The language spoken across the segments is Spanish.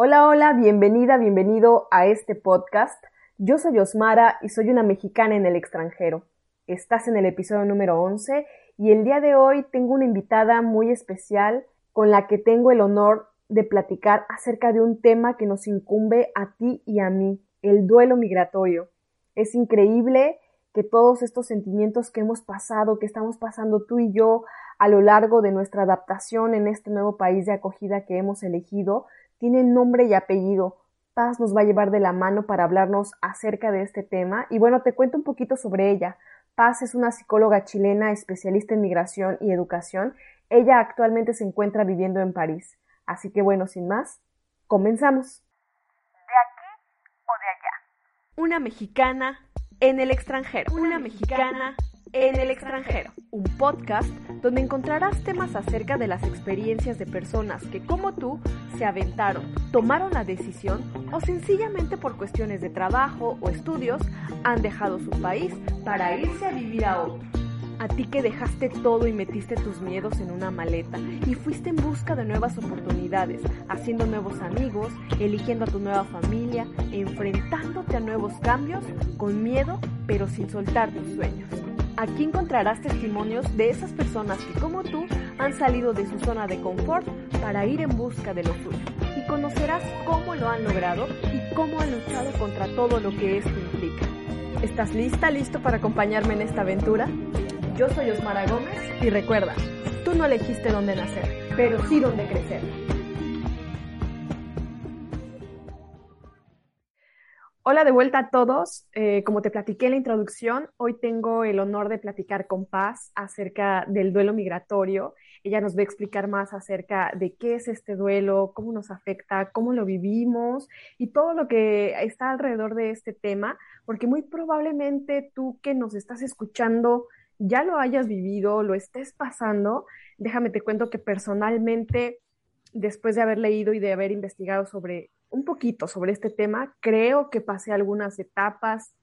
Hola, hola, bienvenida, bienvenido a este podcast. Yo soy Osmara y soy una mexicana en el extranjero. Estás en el episodio número 11 y el día de hoy tengo una invitada muy especial con la que tengo el honor de platicar acerca de un tema que nos incumbe a ti y a mí, el duelo migratorio. Es increíble que todos estos sentimientos que hemos pasado, que estamos pasando tú y yo a lo largo de nuestra adaptación en este nuevo país de acogida que hemos elegido, tiene nombre y apellido. Paz nos va a llevar de la mano para hablarnos acerca de este tema y bueno, te cuento un poquito sobre ella. Paz es una psicóloga chilena especialista en migración y educación. Ella actualmente se encuentra viviendo en París. Así que bueno, sin más, comenzamos. ¿De aquí o de allá? Una mexicana en el extranjero. Una mexicana en el extranjero, un podcast donde encontrarás temas acerca de las experiencias de personas que como tú se aventaron, tomaron la decisión o sencillamente por cuestiones de trabajo o estudios han dejado su país para irse a vivir a otro. A ti que dejaste todo y metiste tus miedos en una maleta y fuiste en busca de nuevas oportunidades, haciendo nuevos amigos, eligiendo a tu nueva familia, enfrentándote a nuevos cambios con miedo pero sin soltar tus sueños. Aquí encontrarás testimonios de esas personas que como tú han salido de su zona de confort para ir en busca de lo suyo. Y conocerás cómo lo han logrado y cómo han luchado contra todo lo que esto implica. ¿Estás lista, listo para acompañarme en esta aventura? Yo soy Osmara Gómez y recuerda, tú no elegiste dónde nacer, pero sí dónde crecer. Hola de vuelta a todos. Eh, como te platiqué en la introducción, hoy tengo el honor de platicar con Paz acerca del duelo migratorio. Ella nos va a explicar más acerca de qué es este duelo, cómo nos afecta, cómo lo vivimos y todo lo que está alrededor de este tema, porque muy probablemente tú que nos estás escuchando ya lo hayas vivido, lo estés pasando. Déjame te cuento que personalmente, después de haber leído y de haber investigado sobre un poquito sobre este tema. Creo que pasé algunas etapas,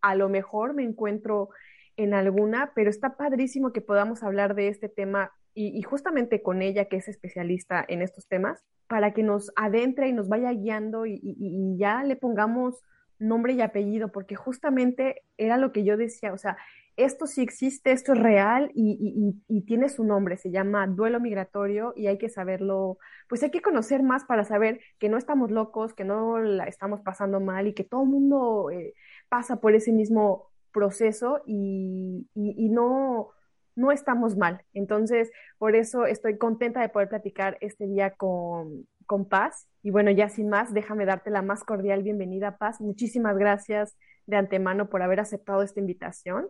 a lo mejor me encuentro en alguna, pero está padrísimo que podamos hablar de este tema y, justamente con ella, que es especialista en estos temas, para que nos adentre y nos vaya guiando y, y ya le pongamos nombre y apellido, porque justamente era lo que yo decía, o sea, esto sí existe, esto es real y, tiene su nombre, se llama duelo migratorio y hay que saberlo, pues hay que conocer más para saber que no estamos locos, que no la estamos pasando mal y que todo el mundo eh, pasa por ese mismo proceso y, no, no estamos mal. Entonces, por eso estoy contenta de poder platicar este día con, con Paz. Y bueno, ya sin más, déjame darte la más cordial bienvenida, Paz. Muchísimas gracias de antemano por haber aceptado esta invitación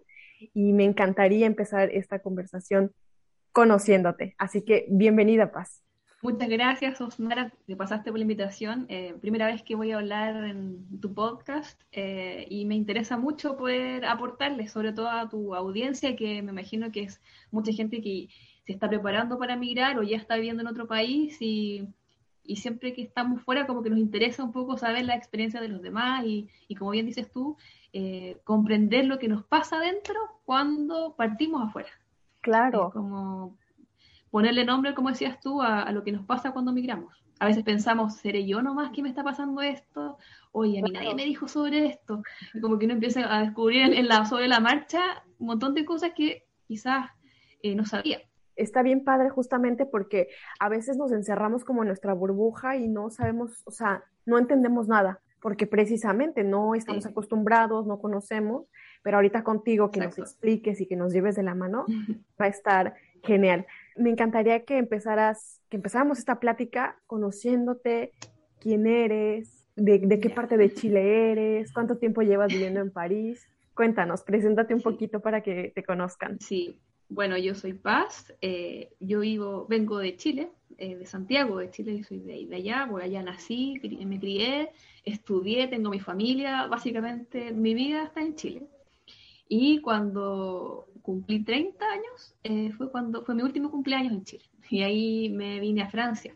y me encantaría empezar esta conversación conociéndote. Así que bienvenida, Paz. Muchas gracias, Osmara, que pasaste por la invitación. Eh, primera vez que voy a hablar en tu podcast eh, y me interesa mucho poder aportarle, sobre todo a tu audiencia, que me imagino que es mucha gente que se está preparando para migrar o ya está viviendo en otro país y, y siempre que estamos fuera como que nos interesa un poco saber la experiencia de los demás y, y como bien dices tú, eh, comprender lo que nos pasa adentro cuando partimos afuera. Claro. como ponerle nombre, como decías tú, a, lo que nos pasa cuando migramos. A veces pensamos, ¿seré yo nomás que me está pasando esto? Oye, a mí nadie me dijo sobre esto. como que uno empieza a descubrir en, la, sobre la marcha un montón de cosas que quizás eh, no sabía está bien padre justamente porque a veces nos encerramos como en nuestra burbuja y no sabemos, o sea, no entendemos nada porque precisamente no estamos acostumbrados, no conocemos, pero ahorita contigo que nos expliques y que nos lleves de la mano va a estar genial. Me encantaría que empezaras, que empezáramos esta plática conociéndote, quién eres, de, qué parte de Chile eres, cuánto tiempo llevas viviendo en París. Cuéntanos, preséntate un poquito para que te conozcan. Sí, bueno, yo soy Paz, eh, yo vivo, vengo de Chile, eh, de Santiago, de Chile, soy de, allá, por allá nací, me crié, estudié, tengo mi familia, básicamente mi vida está en Chile. Y cuando cumplí 30 años, eh, fue cuando fue mi último cumpleaños en Chile. Y ahí me vine a Francia.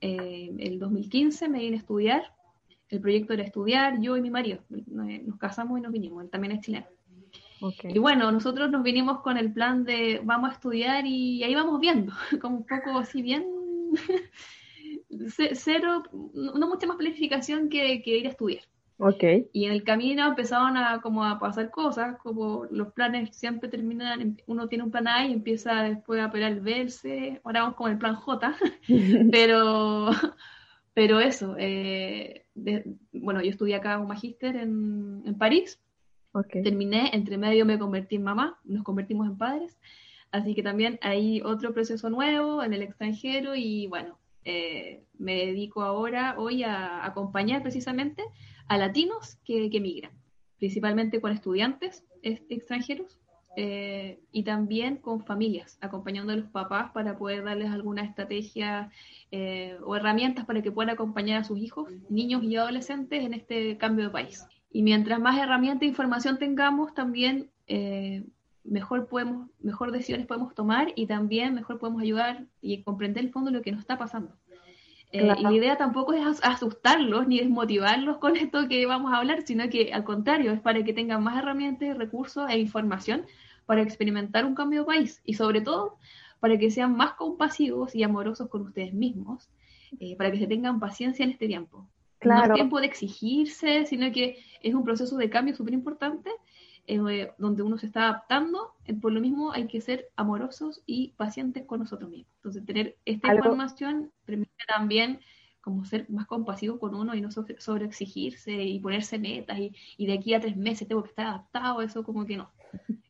El 2015 me vine a estudiar. El proyecto era estudiar, yo y mi marido. Nos casamos y nos vinimos. Él también es chileno. Y bueno, nosotros nos vinimos con el plan de vamos a estudiar y ahí vamos viendo, como un poco así bien cero, no mucha más planificación que, que ir a estudiar. Okay. Y en el camino empezaban a, como a pasar cosas, como los planes siempre terminan, uno tiene un plan A y empieza después a operar el B, C, ahora vamos con el plan J, pero, pero eso, eh, bueno, yo estudié acá un magíster en, en París, okay. terminé, entre medio me convertí en mamá, nos convertimos en padres, así que también hay otro proceso nuevo en el extranjero y bueno, eh, me dedico ahora, hoy, a acompañar precisamente a latinos que, que migran, principalmente con estudiantes extranjeros eh, y también con familias, acompañando a los papás para poder darles alguna estrategia eh, o herramientas para que puedan acompañar a sus hijos, niños y adolescentes en este cambio de país. Y mientras más herramientas e información tengamos, también eh, mejor podemos, mejor decisiones podemos tomar y también mejor podemos ayudar y comprender el fondo lo que nos está pasando. Eh, y la idea tampoco es asustarlos ni desmotivarlos con esto que vamos a hablar, sino que al contrario, es para que tengan más herramientas, recursos e información para experimentar un cambio de país y sobre todo para que sean más compasivos y amorosos con ustedes mismos, eh, para que se tengan paciencia en este tiempo. No es tiempo de exigirse, sino que es un proceso de cambio súper importante eh, donde uno se está adaptando, eh, por lo mismo hay que ser amorosos y pacientes con nosotros mismos. Entonces, tener esta información permite también como ser más compasivo con uno y no sobre, exigirse y ponerse metas y, y, de aquí a tres meses tengo que estar adaptado, eso como que no.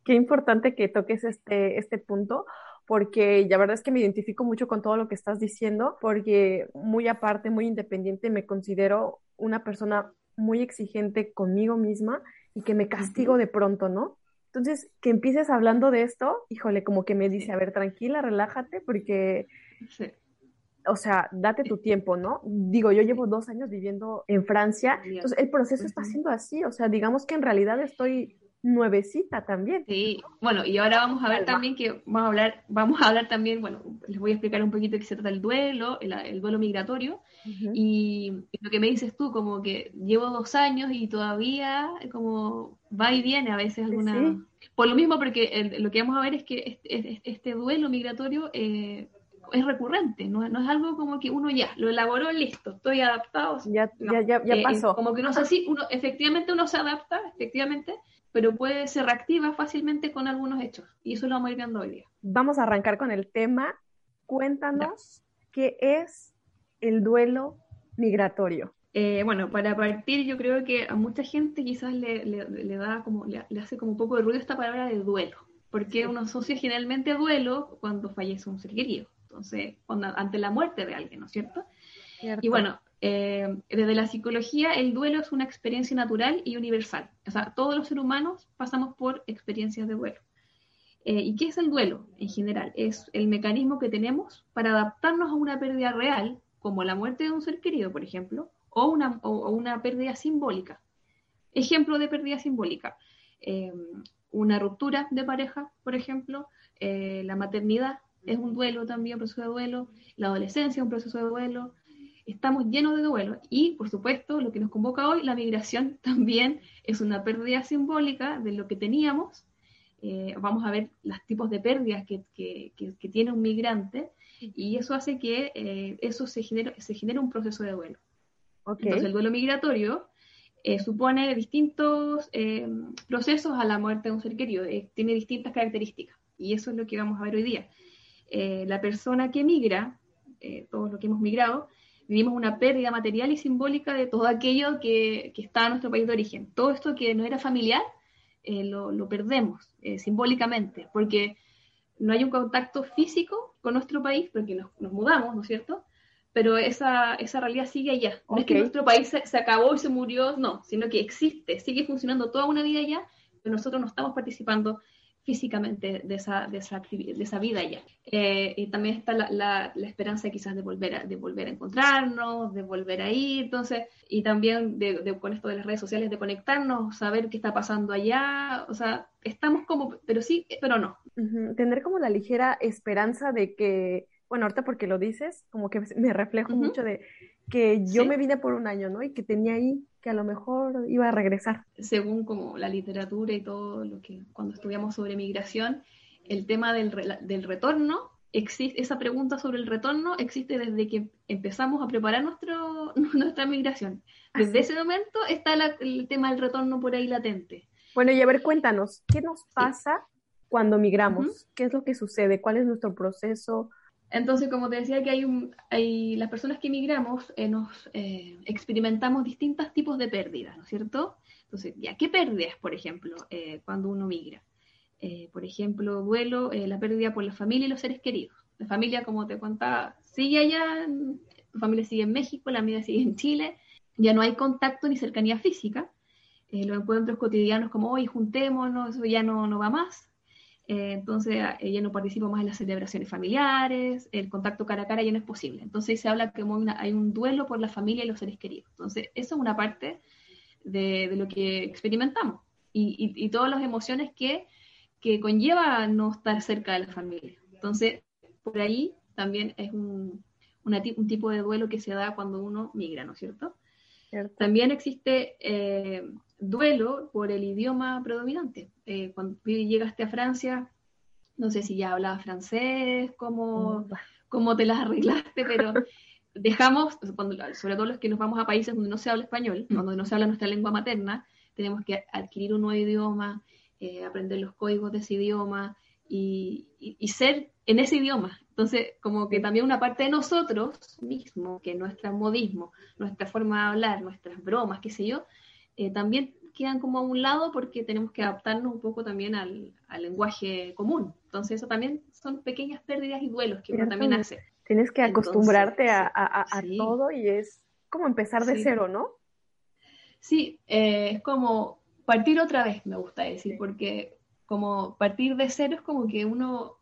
Qué importante que toques este, este punto, porque la verdad es que me identifico mucho con todo lo que estás diciendo, porque muy aparte, muy independiente, me considero una persona muy exigente conmigo misma y que me castigo de pronto, ¿no? Entonces, que empieces hablando de esto, híjole, como que me dice, a ver, tranquila, relájate, porque, o sea, date tu tiempo, ¿no? Digo, yo llevo dos años viviendo en Francia, entonces el proceso está siendo así, o sea, digamos que en realidad estoy nuevecita también. Sí, bueno, y ahora vamos a ver también que vamos a hablar, vamos a hablar también, bueno, les voy a explicar un poquito de qué se trata el duelo, el, duelo migratorio, y, lo que me dices tú, como que llevo dos años y todavía como va y viene a veces alguna... Por lo mismo, porque lo que vamos a ver es que este, este duelo migratorio eh, es recurrente, no, no, es algo como que uno ya lo elaboró, listo, estoy adaptado. Ya, ya, ya, ya, eh, pasó. como que no sé así, uno, efectivamente uno se adapta, efectivamente, pero puede ser reactiva fácilmente con algunos hechos. Y eso lo vamos a ir viendo hoy día. Vamos a arrancar con el tema. Cuéntanos qué es el duelo migratorio. Eh, bueno, para partir, yo creo que a mucha gente quizás le, le, da como, le, hace como un poco de ruido esta palabra de duelo, porque uno asocia generalmente duelo cuando fallece un ser querido, entonces, ante la muerte de alguien, ¿no es cierto? cierto. Y bueno, eh, desde la psicología, el duelo es una experiencia natural y universal. O sea, todos los seres humanos pasamos por experiencias de duelo. Eh, ¿Y qué es el duelo en general? Es el mecanismo que tenemos para adaptarnos a una pérdida real, como la muerte de un ser querido, por ejemplo, o una, o, una pérdida simbólica. Ejemplo de pérdida simbólica. Eh, una ruptura de pareja, por ejemplo, la maternidad es un duelo también, un proceso de duelo, la adolescencia es un proceso de duelo, estamos llenos de duelo y, por supuesto, lo que nos convoca hoy, la migración también es una pérdida simbólica de lo que teníamos. Eh, vamos a ver los tipos de pérdidas que, tiene un migrante y eso hace que eh, eso se genere, se genere un proceso de duelo. Entonces, el duelo migratorio eh, supone distintos procesos a la muerte de un ser querido, tiene distintas características y eso es lo que vamos a ver hoy día. La persona que migra, todos los que hemos migrado, vivimos una pérdida material y simbólica de todo aquello que, que está en nuestro país de origen. Todo esto que no era familiar, eh, lo, lo, perdemos eh, simbólicamente, porque no hay un contacto físico con nuestro país, porque nos, nos mudamos, ¿no es cierto? Pero esa, esa realidad sigue allá. No es que nuestro país se, se, acabó y se murió, no, sino que existe, sigue funcionando toda una vida allá, pero nosotros no estamos participando físicamente de esa, de esa, de esa vida ya. Eh, y también está la, la, esperanza quizás de volver, a, de volver a encontrarnos, de volver a ir, entonces, y también de, con esto de las redes sociales, de conectarnos, saber qué está pasando allá, o sea, estamos como, pero sí, pero no. Tener como la ligera esperanza de que, bueno, ahorita porque lo dices, como que me reflejo mucho de que yo me vine por un año, ¿no? Y que tenía ahí que a lo mejor iba a regresar. Según como la literatura y todo lo que cuando estudiamos sobre migración, el tema del, del retorno existe, esa pregunta sobre el retorno existe desde que empezamos a preparar nuestro, nuestra migración. Desde ese momento está el tema del retorno por ahí latente. Bueno, y a ver, cuéntanos, ¿qué nos pasa cuando migramos? ¿Qué es lo que sucede? ¿Cuál es nuestro proceso? Entonces, como te decía, que hay, un, hay las personas que migramos eh, nos eh, experimentamos distintos tipos de pérdidas, ¿no es cierto? Entonces, ya, ¿qué pérdidas, por ejemplo, eh, cuando uno migra? por ejemplo, duelo, la pérdida por la familia y los seres queridos. La familia, como te contaba, sigue allá, tu familia sigue en México, la mía sigue en Chile, ya no hay contacto ni cercanía física. los encuentros cotidianos como hoy, juntémonos, eso ya no, no va más. Eh, entonces ella no participa más en las celebraciones familiares, el contacto cara a cara ya no es posible. Entonces se habla que hay un duelo por la familia y los seres queridos. Entonces eso es una parte de, lo que experimentamos y, todas las emociones que, que, conlleva no estar cerca de la familia. Entonces por ahí también es un, un tipo de duelo que se da cuando uno migra, ¿no es cierto? También existe eh, duelo por el idioma predominante. Eh, cuando llegaste a Francia, no sé si ya hablabas francés, cómo, cómo te las arreglaste, pero dejamos, sobre todo los que nos vamos a países donde no se habla español, mm. donde no se habla nuestra lengua materna, tenemos que adquirir un nuevo idioma, eh, aprender los códigos de ese idioma y, ser en ese idioma. Entonces, como que también una parte de nosotros mismos, que nuestro modismo, nuestra forma de hablar, nuestras bromas, qué sé yo, eh, también quedan como a un lado porque tenemos que adaptarnos un poco también al, lenguaje común. Entonces eso también son pequeñas pérdidas y duelos que uno también hace. Tienes que acostumbrarte a, todo y es como empezar de cero, ¿no? Sí, eh, es como partir otra vez, me gusta decir, porque como partir de cero es como que uno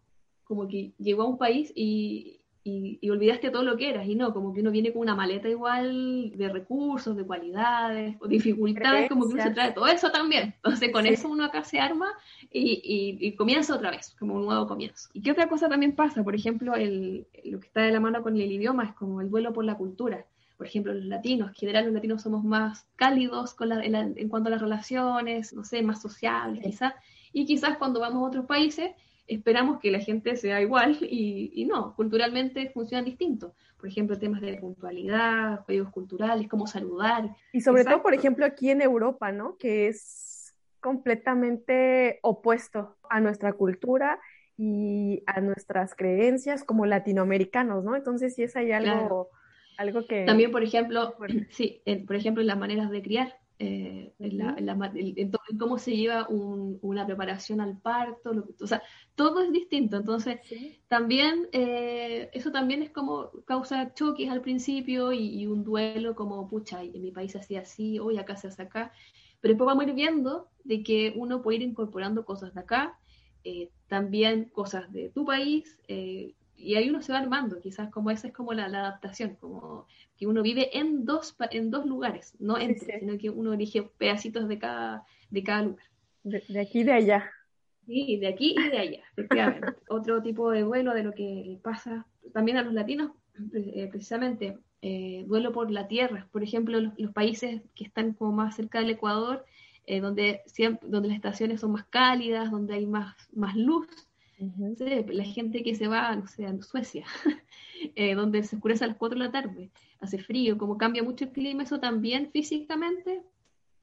como que llegó a un país y, y, olvidaste todo lo que eras, y no, como que uno viene con una maleta igual de recursos, de cualidades, o dificultades, como que uno se trae todo eso también. Entonces con eso uno acá se arma y, y, comienza otra vez, como un nuevo comienzo. ¿Y qué otra cosa también pasa? Por ejemplo, el, lo que está de la mano con el idioma es como el duelo por la cultura. Por ejemplo, los latinos, en general los latinos somos más cálidos con la, en, cuanto a las relaciones, no sé, más sociables quizás, y quizás cuando vamos a otros países esperamos que la gente sea igual y, no, culturalmente funcionan distinto. Por ejemplo, temas de puntualidad, juegos culturales, cómo saludar. Y sobre todo, por ejemplo, aquí en Europa, ¿no? Que es completamente opuesto a nuestra cultura y a nuestras creencias como latinoamericanos, ¿no? Entonces sí es ahí algo, algo que... También, por ejemplo, sí, por ejemplo, en las maneras de criar eh, en, cómo se lleva una preparación al parto, o sea, todo es distinto. Entonces, también, eh, eso también es como causa choques al principio y, un duelo como, pucha, en mi país hacía así, hoy acá se hace acá. Pero después vamos a ir viendo de que uno puede ir incorporando cosas de acá, eh, también cosas de tu país, y ahí uno se va armando, quizás como esa es como la, adaptación, como que uno vive en dos, en dos lugares, no entre, sino que uno elige pedacitos de cada, de cada lugar. De, aquí y de allá. Sí, de aquí y de allá, efectivamente. Otro tipo de duelo de lo que pasa también a los latinos, eh, precisamente, eh, duelo por la tierra. Por ejemplo, los, países que están como más cerca del Ecuador, eh, donde, siempre, donde las estaciones son más cálidas, donde hay más, más luz, la gente que se va, no sé, a Suecia, eh, donde se oscurece a las 4 de la tarde, hace frío, como cambia mucho el clima, eso también físicamente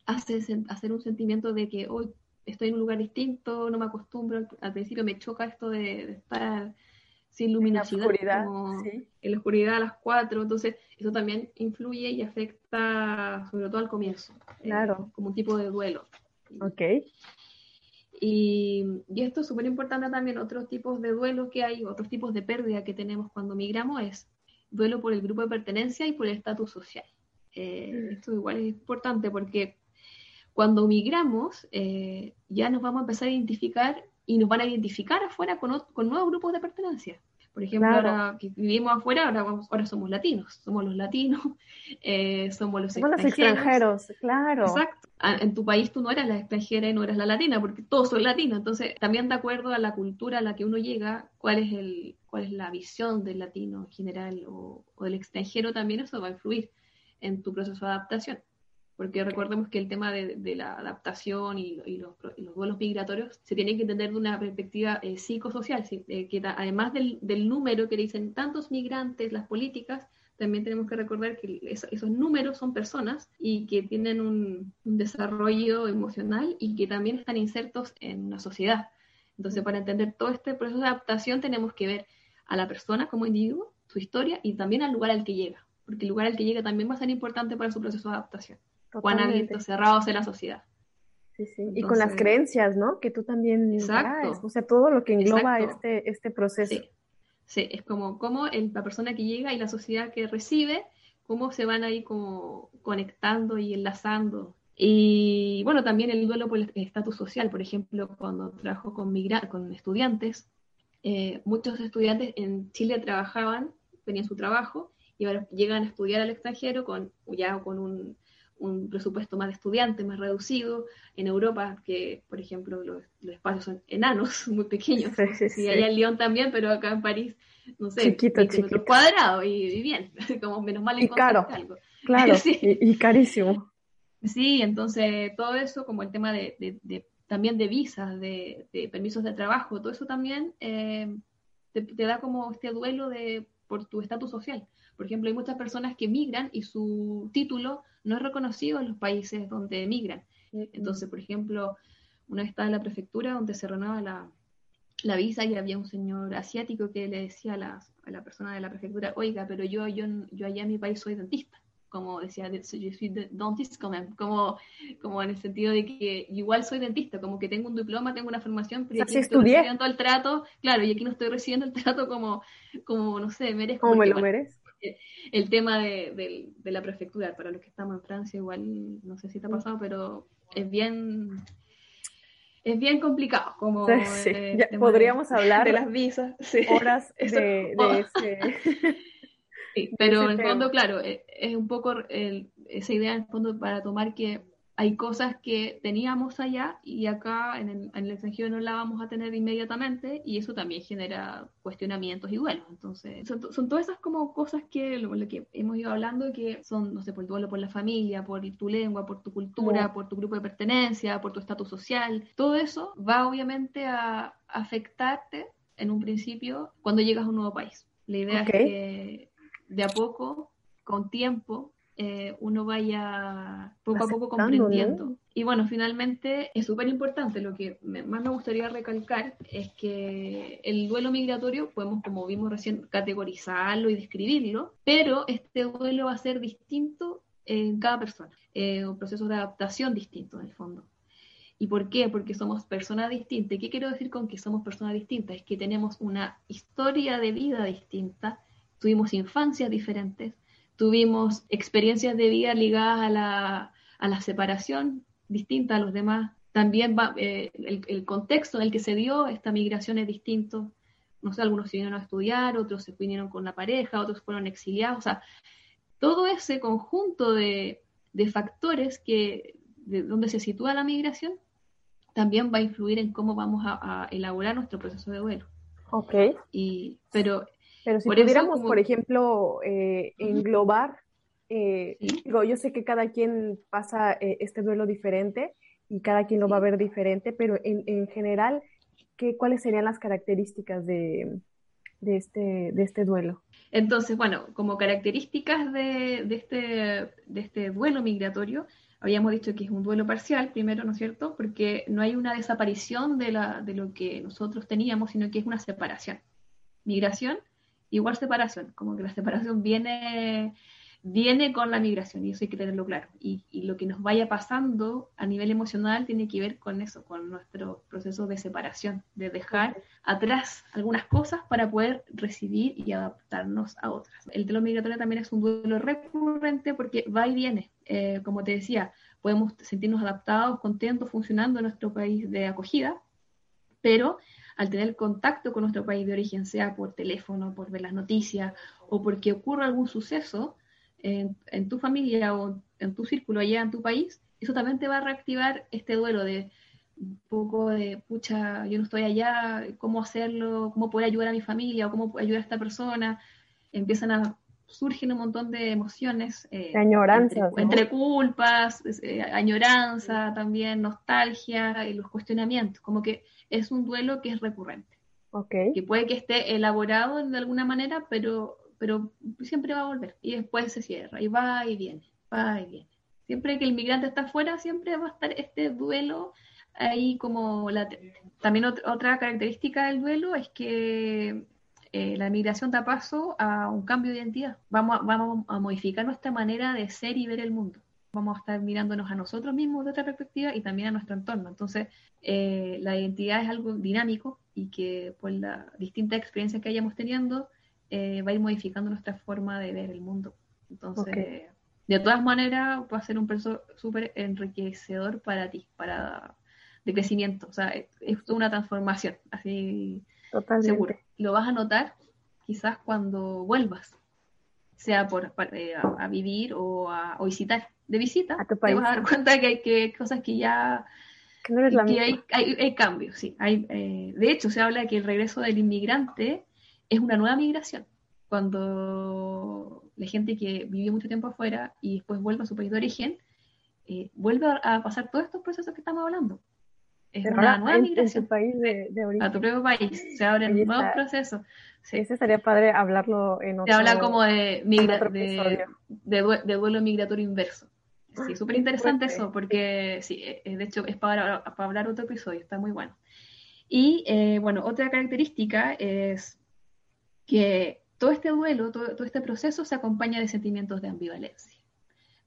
hace hacer un sentimiento de que hoy estoy en un lugar distinto, no me acostumbro, al, principio me choca esto de, estar sin luminosidad, en la oscuridad, en la oscuridad a las 4, entonces eso también influye y afecta sobre todo al comienzo, eh, claro. como un tipo de duelo. Ok. Y, esto es súper importante también, otros tipos de duelo que hay, otros tipos de pérdida que tenemos cuando migramos es duelo por el grupo de pertenencia y por el estatus social. Eh, mm. esto igual es importante porque cuando migramos eh, ya nos vamos a empezar a identificar y nos van a identificar afuera con, con nuevos grupos de pertenencia. Por ejemplo, ahora que vivimos afuera, ahora, ahora somos latinos, somos los latinos, eh, somos los somos extranjeros. los extranjeros, claro. Exacto. Ah, en tu país tú no eras la extranjera y no eras la latina, porque todos son latinos. Entonces, también de acuerdo a la cultura a la que uno llega, cuál es, el, cuál es la visión del latino en general o, del extranjero, también eso va a influir en tu proceso de adaptación. Porque recordemos que el tema de, la adaptación y, los, vuelos migratorios se tiene que entender de una perspectiva eh, psicosocial, eh, que además del, número que dicen tantos migrantes, las políticas, también tenemos que recordar que esos números son personas y que tienen un, desarrollo emocional y que también están insertos en la sociedad. Entonces, para entender todo este proceso de adaptación tenemos que ver a la persona como individuo, su historia y también al lugar al que llega, porque el lugar al que llega también va a ser importante para su proceso de adaptación cuán abiertos, cerrados en la sociedad. Sí, sí. y con las creencias, ¿no? Que tú también Exacto. o sea, todo lo que engloba este, este proceso. Sí. es como, como la persona que llega y la sociedad que recibe, cómo se van ahí como conectando y enlazando. Y bueno, también el duelo por el estatus social, por ejemplo, cuando trabajo con, con estudiantes, eh, muchos estudiantes en Chile trabajaban, tenían su trabajo, y ahora llegan a estudiar al extranjero con ya con un un presupuesto más de estudiantes, más reducido. En Europa, que por ejemplo los, espacios son enanos, muy pequeños. Sí, sí, allá en Lyon también, pero acá en París, no sé, chiquito, chiquito. cuadrado y, bien, como menos mal y caro, algo. Claro, y, carísimo. Sí, entonces todo eso, como el tema de, de, también de visas, de, permisos de trabajo, todo eso también eh, te, te, da como este duelo de por tu estatus social. Por ejemplo, hay muchas personas que migran y su título no es reconocido en los países donde emigran. Entonces, por ejemplo, una vez estaba en la prefectura donde se renueva la, visa y había un señor asiático que le decía a la, a la persona de la prefectura, oiga, pero yo, yo, yo allá en mi país soy dentista como decía, yo soy dentista, como, como en el sentido de que igual soy dentista, como que tengo un diploma, tengo una formación, pero aquí estoy recibiendo el trato, claro, y aquí no estoy recibiendo el trato como, como no sé, merezco. Como me lo merezco el tema de, la prefectura, para los que estamos en Francia, igual no sé si te ha pasado, pero es bien es bien complicado. Como eh, podríamos hablar de las visas, horas de, ese. pero en el fondo, claro, e, es un poco esa idea en el fondo para tomar que hay cosas que teníamos allá y acá en el, en extranjero no la vamos a tener inmediatamente y eso también genera cuestionamientos y duelos. Entonces, son, todas esas como cosas que, lo, que hemos ido hablando que son, no sé, por el duelo por la familia, por tu lengua, por tu cultura, por tu grupo de pertenencia, por tu estatus social. Todo eso va obviamente a afectarte en un principio cuando llegas a un nuevo país. La idea es que de a poco, con tiempo, eh, uno vaya poco a poco comprendiendo. Y bueno, finalmente es súper importante, lo que más me gustaría recalcar es que el duelo migratorio podemos, como vimos recién, categorizarlo y describirlo, pero este duelo va a ser distinto en cada persona, eh, un proceso de adaptación distinto en el fondo. ¿Y por qué? Porque somos personas distintas. ¿Qué quiero decir con que somos personas distintas? Es que tenemos una historia de vida distinta, tuvimos infancias diferentes, tuvimos experiencias de vida ligadas a la, a la separación, distintas a los demás. También va, eh, el, contexto en el que se dio esta migración es distinto. No sé, algunos se vinieron a estudiar, otros se vinieron con la pareja, otros fueron exiliados. O sea, todo ese conjunto de, de factores que, de donde se sitúa la migración, también va a influir en cómo vamos a, a elaborar nuestro proceso de vuelo. Ok. Y, pero pero si pudiéramos, por ejemplo, eh, englobar, eh, digo, yo sé que cada quien pasa eh, este duelo diferente y cada quien lo va a ver diferente, pero en, en general, ¿qué, ¿cuáles serían las características de, de, este, de este duelo? Entonces, bueno, como características de, de, este, de este duelo migratorio, habíamos dicho que es un duelo parcial, primero, ¿no es cierto? Porque no hay una desaparición de, la, de lo que nosotros teníamos, sino que es una separación. Migración igual separación, como que la separación viene, viene con la migración y eso hay que tenerlo claro. Y, lo que nos vaya pasando a nivel emocional tiene que ver con eso, con nuestro proceso de separación, de dejar atrás algunas cosas para poder recibir y adaptarnos a otras. El duelo migratorio también es un duelo recurrente porque va y viene. Eh, como te decía, podemos sentirnos adaptados, contentos, funcionando en nuestro país de acogida, pero al tener contacto con nuestro país de origen, sea por teléfono, por ver las noticias o porque ocurra algún suceso en, tu familia o en tu círculo allá en tu país, eso también te va a reactivar este duelo de un poco de, pucha, yo no estoy allá, cómo hacerlo, cómo poder ayudar a mi familia o cómo ayudar a esta persona. Empiezan a surgen un montón de emociones. Eh, añoranzas. Entre, culpas, eh, añoranza también, nostalgia y los cuestionamientos. Como que es un duelo que es recurrente. Okay. Que puede que esté elaborado de alguna manera, pero, pero siempre va a volver. Y después se cierra. Y va y viene, va y viene. Siempre que el migrante está afuera, siempre va a estar este duelo ahí como latente. También otra característica del duelo es que eh, la migración da paso a un cambio de identidad. Vamos a, vamos a modificar nuestra manera de ser y ver el mundo. Vamos a estar mirándonos a nosotros mismos de otra perspectiva y también a nuestro entorno. Entonces, eh, la identidad es algo dinámico y que por la distintas experiencias que hayamos teniendo eh, va a ir modificando nuestra forma de ver el mundo. Entonces, de todas maneras, va a ser un proceso súper enriquecedor para ti, para de crecimiento. O sea, es, es una transformación, así Totalmente. seguro lo vas a notar quizás cuando vuelvas, sea por, eh, a, vivir o a visitar. De visita, a tu país. te vas a dar cuenta que hay que, cosas que ya... Que no la que hay, hay, cambios, sí. Hay, eh, de hecho, se habla de que el regreso del inmigrante es una nueva migración. Cuando la gente que vivió mucho tiempo afuera y después vuelve a su país de origen, eh, vuelve a pasar todos estos procesos que estamos hablando es una nueva migración. país de, origen. A tu propio país. Se abren nuevos procesos. Sí. Ese sería padre hablarlo en otro Se habla como de, de, duelo migratorio inverso. Sí, súper interesante eso, porque sí, eh, de hecho es para, para, hablar otro episodio, está muy bueno. Y eh, bueno, otra característica es que todo este duelo, todo, todo, este proceso se acompaña de sentimientos de ambivalencia,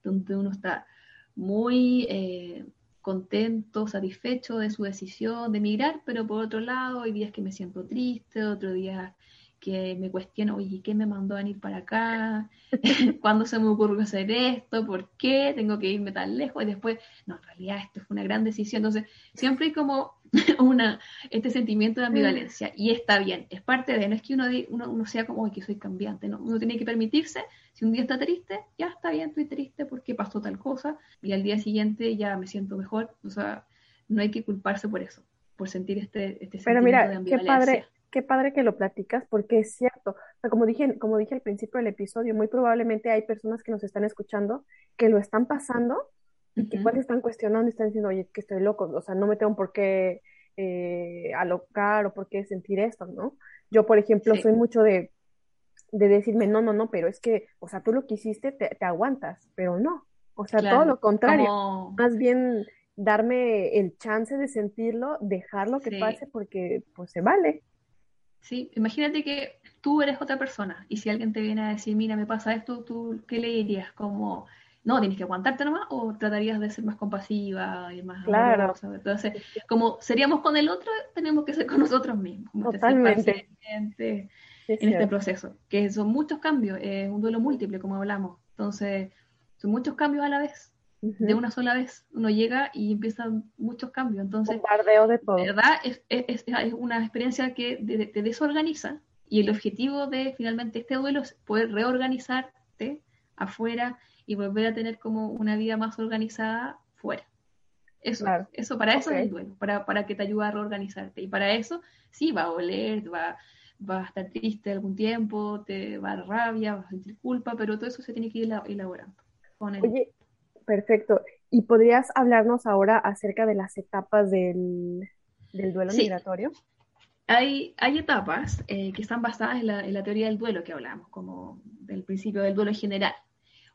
donde uno está muy eh, contento, satisfecho de su decisión de emigrar, pero por otro lado hay días que me siento triste, otro día que me cuestiono, oye, ¿qué me mandó a venir para acá? ¿Cuándo se me ocurrió hacer esto? ¿Por qué tengo que irme tan lejos? Y después, no, en realidad esto fue una gran decisión. Entonces, siempre hay como una, este sentimiento de ambivalencia y está bien, es parte de, no es que uno, uno, uno sea como, que soy cambiante, no, uno tiene que permitirse, si un día está triste, ya está bien, estoy triste porque pasó tal cosa y al día siguiente ya me siento mejor, o sea, no hay que culparse por eso, por sentir este, este Pero mira, de. Qué padre, qué padre que lo platicas porque es cierto. O sea, como dije, como dije al principio del episodio, muy probablemente hay personas que nos están escuchando que lo están pasando y que igual están cuestionando y están diciendo, oye, que estoy loco, o sea, no me tengo por qué eh, alocar o por qué sentir esto, ¿no? Yo, por ejemplo, soy mucho de, de decirme, no, no, no, pero es que, o sea, tú lo que hiciste, te, aguantas, pero no. O sea, todo lo contrario. Más bien darme el chance de sentirlo, dejarlo que pase porque pues se vale. Sí, imagínate que tú eres otra persona y si alguien te viene a decir, mira, me pasa esto, ¿tú qué le dirías? Como, no, tienes que aguantarte nomás o tratarías de ser más compasiva y más claro. Entonces, como seríamos con el otro, tenemos que ser con nosotros mismos. Totalmente. En este proceso, que son muchos cambios, es un duelo múltiple, como hablamos. Entonces, son muchos cambios a la vez de una sola vez. Uno llega y empiezan muchos cambios. Entonces, Bombardeo de todo. ¿verdad? Es, es, es una experiencia que te, desorganiza y el objetivo de finalmente este duelo es poder reorganizarte afuera y volver a tener como una vida más organizada fuera. Eso, eso para eso es el duelo, para, para que te ayude a reorganizarte. Y para eso, sí, va a oler, va, va a estar triste algún tiempo, te va a dar rabia, vas a sentir culpa, pero todo eso se tiene que ir elaborando. Oye, Perfecto. ¿Y podrías hablarnos ahora acerca de las etapas del, duelo migratorio? Hay, hay etapas eh, que están basadas en la, teoría del duelo que hablamos, como del principio del duelo general.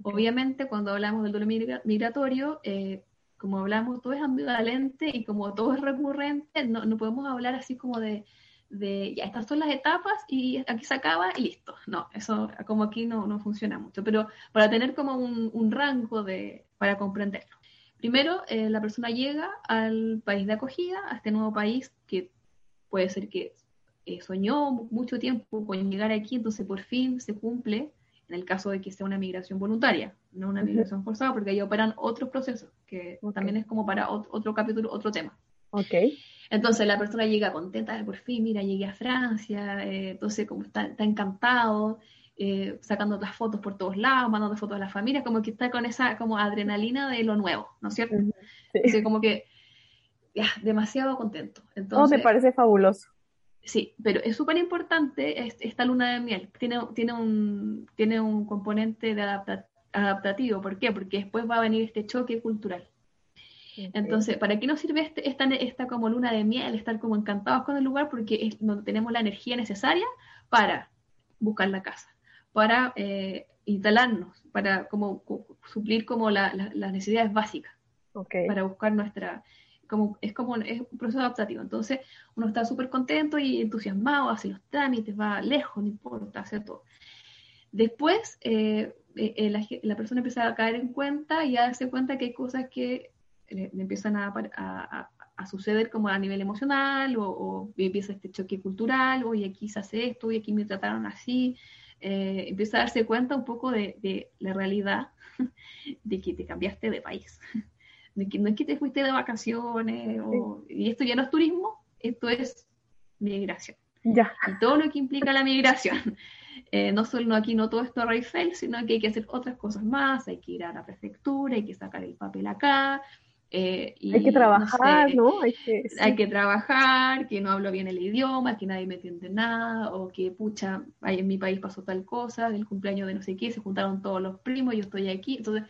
Obviamente, cuando hablamos del duelo migratorio, eh, como hablamos, todo es ambivalente y como todo es recurrente, no, no podemos hablar así como de, de, ya, estas son las etapas y aquí se acaba y listo. No, eso como aquí no, no funciona mucho, pero para tener como un, un rango de, para comprenderlo. Primero, eh, la persona llega al país de acogida, a este nuevo país que puede ser que eh, soñó mucho tiempo con llegar aquí, entonces por fin se cumple, en el caso de que sea una migración voluntaria, no una migración forzada, porque ahí operan otros procesos, que también es como para otro capítulo, otro tema. Ok. Entonces la persona llega contenta de por fin, mira, llegué a Francia, eh, entonces como está, está encantado, eh, sacando las fotos por todos lados, mandando fotos a la familia, como que está con esa como adrenalina de lo nuevo, ¿no es cierto? Sí. como que ya, demasiado contento. Entonces, me parece fabuloso. Sí, pero es súper importante esta luna de miel. Tiene, tiene, un, tiene un componente de adaptativo. ¿Por qué? Porque después va a venir este choque cultural. Entonces, ¿para qué nos sirve este, esta, esta, como luna de miel, estar como encantados con el lugar? Porque es donde tenemos la energía necesaria para buscar la casa, para eh, instalarnos, para como suplir como las necesidades básicas, para buscar nuestra, como, es como es un proceso adaptativo. Entonces, uno está súper contento y entusiasmado, hace los trámites, va lejos, no importa, hace todo. Después, eh, eh, la, persona empieza a caer en cuenta y a darse cuenta que hay cosas que le, empiezan a, a, suceder como a nivel emocional o, empieza este choque cultural, o y aquí se hace esto, y aquí me trataron así. Eh, empieza a darse cuenta un poco de, de la realidad de que te cambiaste de país de que no es que te fuiste de vacaciones y esto ya no es turismo, esto es migración. Ya. Y todo lo que implica la migración. Eh, no solo aquí no todo esto a Eiffel, sino que hay que hacer otras cosas más, hay que ir a la prefectura, hay que sacar el papel acá. Eh, hay que trabajar, ¿no? Hay, que, hay que, trabajar, que no hablo bien el idioma, que nadie me entiende nada, o que, pucha, en mi país pasó tal cosa, del cumpleaños de no sé qué, se juntaron todos los primos, yo estoy aquí. Entonces,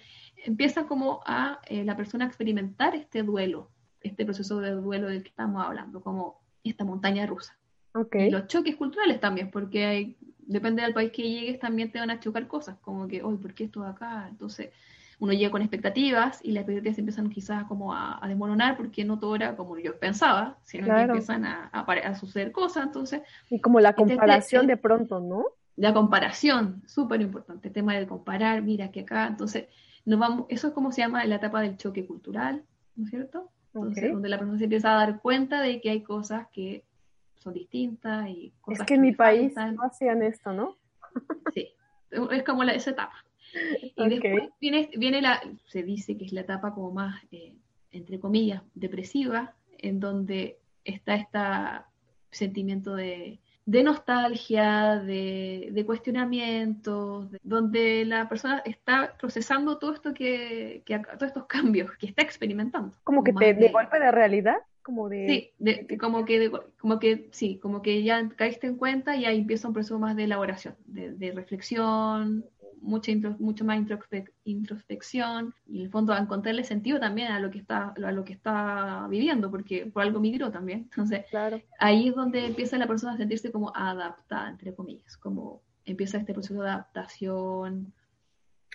empieza como a eh, la persona a experimentar este duelo, este proceso de duelo del que estamos hablando, como esta montaña rusa. Okay. Y los choques culturales también, porque hay, depende del país que llegues, también te van a chocar cosas, como que, hoy, ¿por qué esto de acá? Entonces, uno llega con expectativas y las expectativas empiezan quizás como a, a desmoronar porque no todo era como yo pensaba, sino que empiezan a, a, suceder cosas, entonces... Y como la comparación de pronto, ¿no? La comparación, súper importante, el tema de comparar, mira que acá, entonces vamos, eso es como se llama la etapa del choque cultural, ¿no es cierto? Entonces, donde la persona se empieza a dar cuenta de que hay cosas que son distintas y cosas Es que, en mi país no hacían esto, ¿no? sí, es como la, esa etapa. Y después viene, viene la, se dice que es la etapa como más, eh, entre comillas, depresiva, en donde está este sentimiento de de nostalgia, de, de cuestionamientos, donde la persona está procesando todo esto que, todos estos cambios que está experimentando. Como que te, de, golpe de realidad, como de... Sí, como, que como que sí, como que ya caíste en cuenta y ahí empieza un proceso más de elaboración, de reflexión, mucha mucho más introspección y en el fondo a encontrarle sentido también a lo que está a lo que está viviendo porque por algo migró también. Entonces ahí es donde empieza la persona a sentirse como adaptada entre comillas como empieza este proceso de adaptación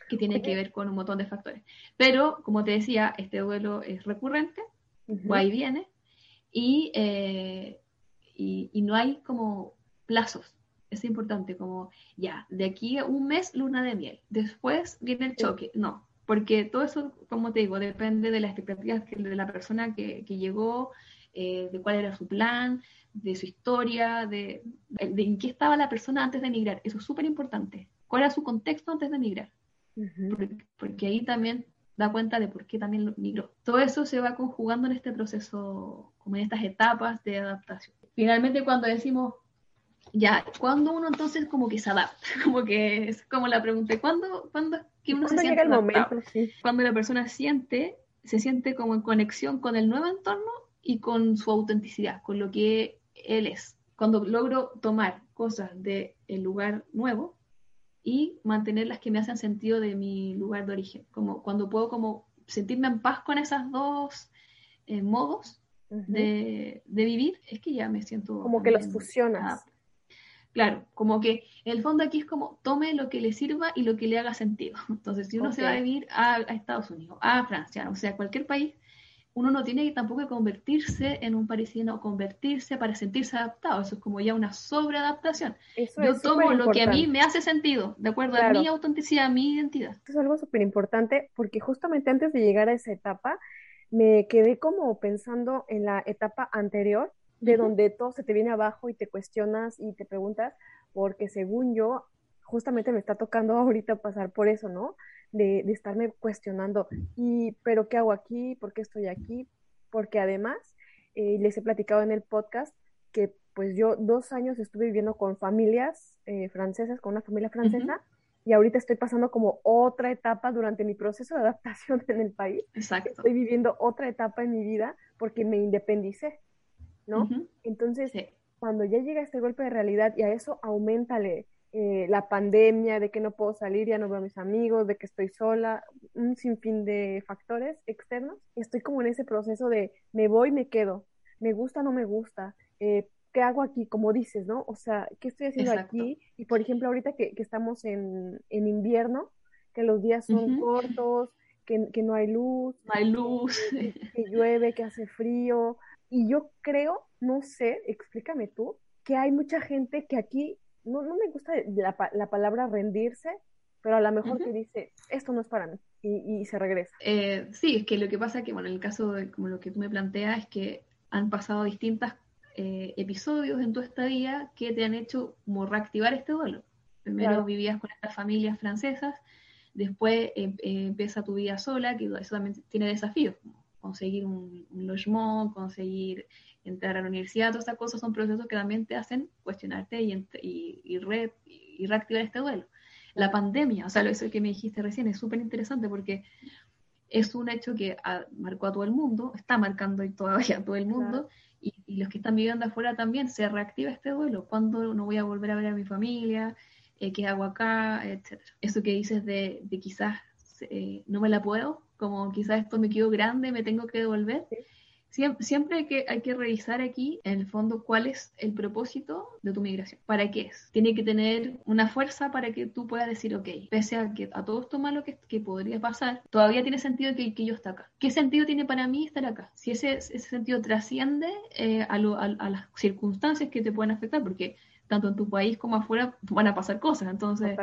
que tiene que ver con un montón de factores. Pero como te decía este duelo es recurrente va y viene y, eh, y, y no hay como plazos es importante, como ya, de aquí a un mes luna de miel, después viene el choque, no, porque todo eso, como te digo, depende de las expectativas de la persona que, llegó, eh, de cuál era su plan, de su historia, de, en qué estaba la persona antes de emigrar, eso es súper importante, cuál era su contexto antes de emigrar, porque, ahí también da cuenta de por qué también migró. Todo eso se va conjugando en este proceso, como en estas etapas de adaptación. Finalmente, cuando decimos ya, cuando uno entonces como que se adapta? Como que es como la pregunta, ¿cuándo, cuándo que uno se siente el momento, Cuando la persona siente, se siente como en conexión con el nuevo entorno y con su autenticidad, con lo que él es. Cuando logro tomar cosas del el lugar nuevo y mantener las que me hacen sentido de mi lugar de origen. Como cuando puedo como sentirme en paz con esas dos eh, modos de, de, vivir, es que ya me siento... Como que los fusionas. Claro, como que el fondo aquí es como tome lo que le sirva y lo que le haga sentido. Entonces, si uno se va a vivir a, Estados Unidos, a Francia, o sea, cualquier país, uno no tiene que tampoco convertirse en un parisino o convertirse para sentirse adaptado. Eso es como ya una sobreadaptación. Yo tomo lo que a mí me hace sentido, de acuerdo a mi autenticidad, a mi identidad. Eso es algo súper importante porque justamente antes de llegar a esa etapa, me quedé como pensando en la etapa anterior de donde todo se te viene abajo y te cuestionas y te preguntas, porque según yo, justamente me está tocando ahorita pasar por eso, ¿no? De, de estarme cuestionando, y, pero ¿qué hago aquí? ¿Por qué estoy aquí? Porque además, eh, les he platicado en el podcast que pues yo dos años estuve viviendo con familias eh, francesas, con una familia francesa, y ahorita estoy pasando como otra etapa durante mi proceso de adaptación en el país. Exacto. Estoy viviendo otra etapa en mi vida porque me independicé. ¿No? Entonces, cuando ya llega este golpe de realidad y a eso aumentale eh, la pandemia, de que no puedo salir, ya no veo a mis amigos, de que estoy sola, un sinfín de factores externos, estoy como en ese proceso de me voy, me quedo, me gusta, no me gusta, eh, ¿qué hago aquí? Como dices, ¿no? O sea, ¿qué estoy haciendo aquí? Y por ejemplo, ahorita que, estamos en, invierno, que los días son cortos, que, no hay luz. No hay luz. Que, llueve, que hace frío. Y yo creo, no sé, explícame tú, que hay mucha gente que aquí, no, no me gusta la, la palabra rendirse, pero a lo mejor que dice, esto no es para mí, y, se regresa. Eh, sí, es que lo que pasa es que, bueno, en el caso de como lo que tú me planteas, es que han pasado distintas eh, episodios en tu estadía que te han hecho como reactivar este duelo. Primero vivías con estas familias francesas, después em, eh, empieza tu vida sola, que eso también tiene desafíos, conseguir un, un conseguir entrar a la universidad, todas esas cosas son procesos que también te hacen cuestionarte y, y, y, y reactivar este duelo. La pandemia, o sea, eso que me dijiste recién es súper interesante porque es un hecho que marcó a todo el mundo, está marcando todavía a todo el mundo, y, los que están viviendo afuera también, se reactiva este duelo. ¿Cuándo no voy a volver a ver a mi familia? Eh, ¿Qué hago acá? Etcétera. Eso que dices de, de quizás eh, no me la puedo, como quizás esto me quedó grande, me tengo que devolver. Siempre, hay, que, hay que revisar aquí, en el fondo, cuál es el propósito de tu migración. ¿Para qué es? Tiene que tener una fuerza para que tú puedas decir, ok, pese a que a todo esto malo que, que podría pasar, todavía tiene sentido que, que yo esté acá. ¿Qué sentido tiene para mí estar acá? Si ese, ese sentido trasciende eh, a, a las circunstancias que te pueden afectar, porque tanto en tu país como afuera van a pasar cosas, entonces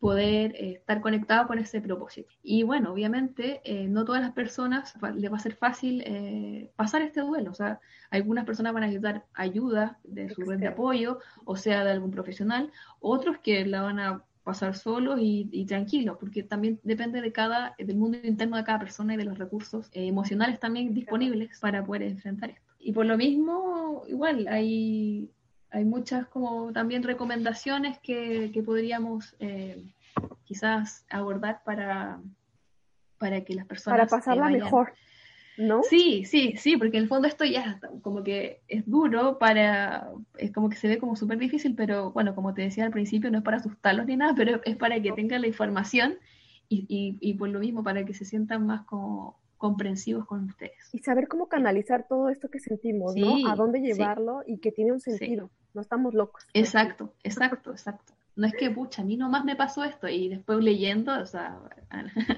poder eh, estar conectado con ese propósito. Y bueno, obviamente eh, no todas las personas les va a ser fácil eh, pasar este duelo, o sea, algunas personas van a necesitar ayuda de su red de apoyo, o sea, de algún profesional, otros que la van a pasar solos y, tranquilos, porque también depende de cada, del mundo interno de cada persona y de los recursos emocionales también disponibles para poder enfrentar esto. Y por lo mismo, igual, hay hay muchas como también recomendaciones que, podríamos eh, quizás abordar para, para que las personas... Para pasarla mejor, ¿no? Sí, sí, sí, porque en el fondo esto ya como que es duro para... Es como que se ve como súper difícil, pero bueno, como te decía al principio, no es para asustarlos ni nada, pero es para que tengan la información y, y, y por lo mismo, para que se sientan más como comprensivos con ustedes. Y saber cómo canalizar todo esto que sentimos, ¿no? A dónde llevarlo y que tiene un sentido. No estamos locos. Exacto, exacto, exacto. No es que, pucha, a mí nomás me pasó esto y después leyendo, o sea,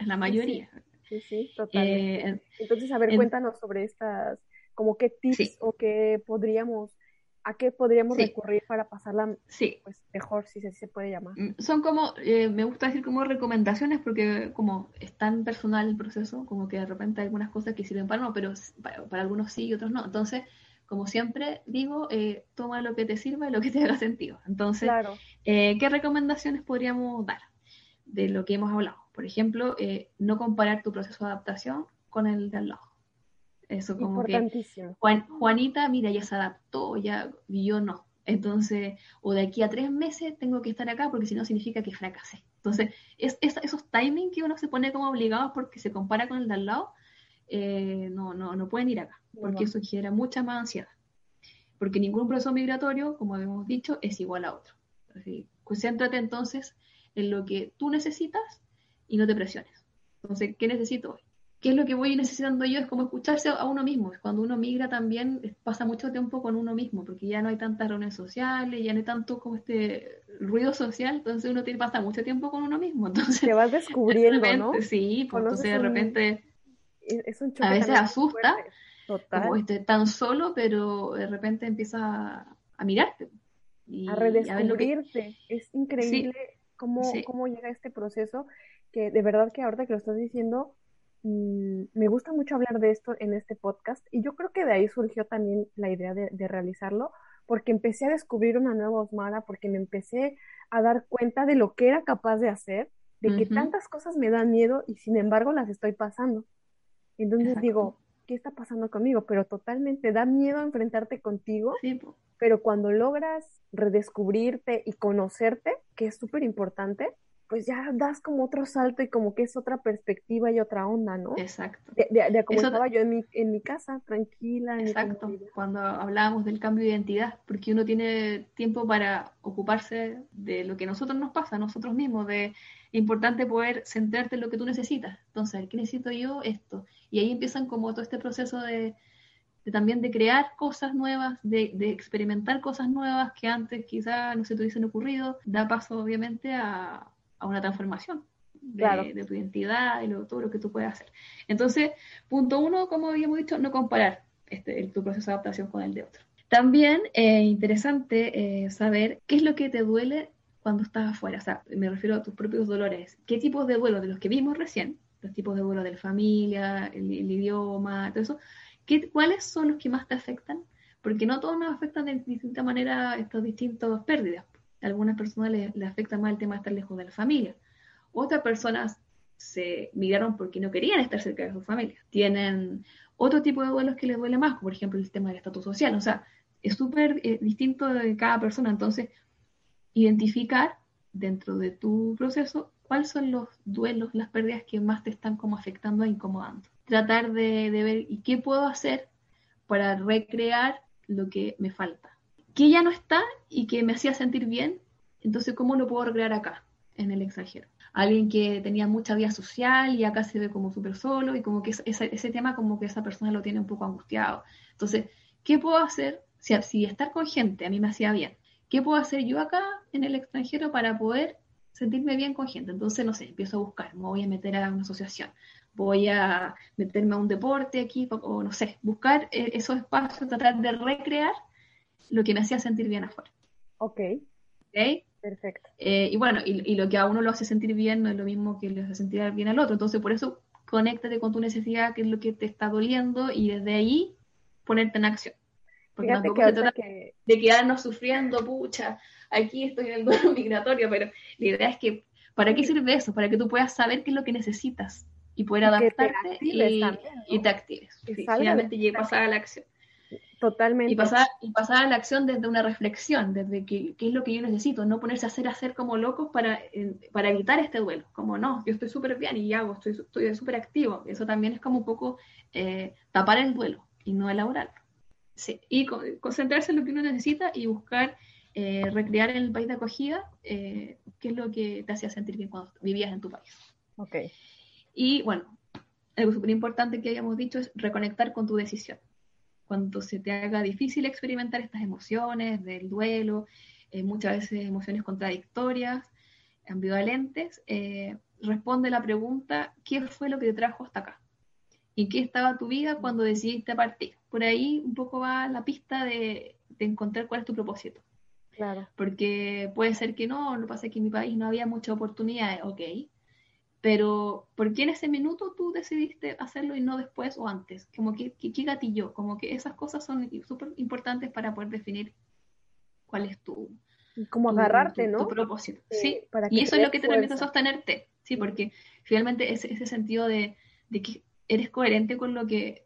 la mayoría. Sí, sí, totalmente. Eh, Entonces, a ver, cuéntanos sobre estas, como qué tips o qué podríamos ¿A qué podríamos recurrir para pasarla sí. pues, mejor, si se, puede llamar? Mm, son como, eh, me gusta decir como recomendaciones porque como es tan personal el proceso, como que de repente hay algunas cosas que sirven para uno, pero para, algunos sí y otros no. Entonces, como siempre digo, eh, toma lo que te sirva y lo que te haga sentido. Entonces, eh, ¿qué recomendaciones podríamos dar de lo que hemos hablado? Por ejemplo, no comparar tu proceso de adaptación con el de al lado. Eso como que Juanita, mira, ya se adaptó, ya y yo no. Entonces, o de aquí a tres meses tengo que estar acá porque si no significa que fracasé. Entonces, es, esos timings que uno se pone como obligados porque se compara con el de al lado, eh, no, no, no pueden ir acá, porque eso genera mucha más ansiedad. Porque ningún proceso migratorio, como hemos dicho, es igual a otro. Así, concéntrate entonces en lo que tú necesitas y no te presiones. Entonces, ¿qué necesito hoy? qué es lo que voy necesitando yo, es como escucharse a uno mismo. Cuando uno migra también pasa mucho tiempo con uno mismo, porque ya no hay tantas reuniones sociales, ya no hay tanto como este ruido social, entonces uno tiene, pasa mucho tiempo con uno mismo. Entonces, Te vas descubriendo, ¿no? Sí, pues, entonces de repente es un a veces asusta, Total. como esté tan solo, pero de repente empieza a, mirarte. Y, a redescubrirte. Es increíble cómo, cómo llega este proceso, que de verdad que ahorita que lo estás diciendo, Mm, me gusta mucho hablar de esto en este podcast y yo creo que de ahí surgió también la idea de, realizarlo porque empecé a descubrir una nueva Osmara, porque me empecé a dar cuenta de lo que era capaz de hacer, de que tantas cosas me dan miedo y sin embargo las estoy pasando. Entonces digo, ¿qué está pasando conmigo? Pero totalmente da miedo enfrentarte contigo, pero cuando logras redescubrirte y conocerte, que es súper importante, pues ya das como otro salto y como que es otra perspectiva y otra onda, ¿no? Exacto. De, de, como estaba yo en mi, en mi casa, tranquila. Exacto, cuando hablábamos del cambio de identidad, porque uno tiene tiempo para ocuparse de lo que a nosotros nos pasa, a nosotros mismos, de importante poder centrarte en lo que tú necesitas. Entonces, ¿qué necesito yo? Esto. Y ahí empiezan como todo este proceso de, de también de crear cosas nuevas, de, de, experimentar cosas nuevas que antes quizás no se te hubiesen ocurrido, da paso obviamente a, a una transformación de, tu identidad y lo, todo lo que tú puedes hacer. Entonces, punto uno, como habíamos dicho, no comparar este, tu proceso de adaptación con el de otro. También es eh, interesante eh, saber qué es lo que te duele cuando estás afuera. O sea, me refiero a tus propios dolores. ¿Qué tipos de duelo de los que vimos recién? Los tipos de duelo de la familia, el, idioma, todo eso. ¿qué, ¿Cuáles son los que más te afectan? Porque no todos nos afectan de distinta manera estas distintas pérdidas algunas personas les, afecta más el tema de estar lejos de la familia. Otras personas se migraron porque no querían estar cerca de su familia. Tienen otro tipo de duelos que les duele más, por ejemplo el tema del estatus social. O sea, es súper eh, distinto de cada persona. Entonces, identificar dentro de tu proceso cuáles son los duelos, las pérdidas que más te están como afectando e incomodando. Tratar de, de ver y qué puedo hacer para recrear lo que me falta que ya no está y que me hacía sentir bien, entonces ¿cómo lo puedo recrear acá, en el extranjero? Alguien que tenía mucha vida social y acá se ve como súper solo y como que ese, tema como que esa persona lo tiene un poco angustiado. Entonces, ¿qué puedo hacer si, si estar con gente a mí me hacía bien? ¿Qué puedo hacer yo acá en el extranjero para poder sentirme bien con gente? Entonces, no sé, empiezo a buscar, me voy a meter a una asociación, voy a meterme a un deporte aquí, o no sé, buscar eh, esos espacios, tratar de recrear lo que me hacía sentir bien afuera. Ok. ¿Okay? Perfecto. Eh, y bueno, y, lo que a uno lo hace sentir bien no es lo mismo que le hace sentir bien al otro. Entonces, por eso, conéctate con tu necesidad, qué es lo que te está doliendo, y desde ahí ponerte en acción. Porque tampoco se trata de quedarnos sufriendo, pucha, aquí estoy en el duelo migratorio, pero la idea es que, ¿para qué sirve eso? Para que tú puedas saber qué es lo que necesitas y poder adaptarte y, y, te actives. finalmente llegue a pasar a la acción. Totalmente. Y pasar, y pasar a la acción desde una reflexión, desde qué, es lo que yo necesito, no ponerse a hacer, hacer como locos para, para evitar este duelo. Como no, yo estoy súper bien y hago, estoy súper estoy activo. Eso también es como un poco eh, tapar el duelo y no elaborarlo. Sí. Y concentrarse en lo que uno necesita y buscar eh, recrear en el país de acogida eh, qué es lo que te hacía sentir bien cuando vivías en tu país. Ok. Y bueno, algo súper importante que habíamos dicho es reconectar con tu decisión cuando se te haga difícil experimentar estas emociones del duelo, eh, muchas veces emociones contradictorias, ambivalentes, eh, responde la pregunta, ¿qué fue lo que te trajo hasta acá? ¿Y qué estaba tu vida cuando decidiste partir? Por ahí un poco va la pista de, de encontrar cuál es tu propósito. Claro. Porque puede ser que no, no pasa que en mi país no había mucha oportunidad, ok, pero ¿por qué en ese minuto tú decidiste hacerlo y no después o antes? Como que, ¿qué gatillo? Como que esas cosas son súper importantes para poder definir cuál es tu... Como agarrarte, ¿no? Tu propósito, sí. y eso es lo que te permite sostenerte, sí, porque finalmente ese, ese sentido de, de, que eres coherente con lo que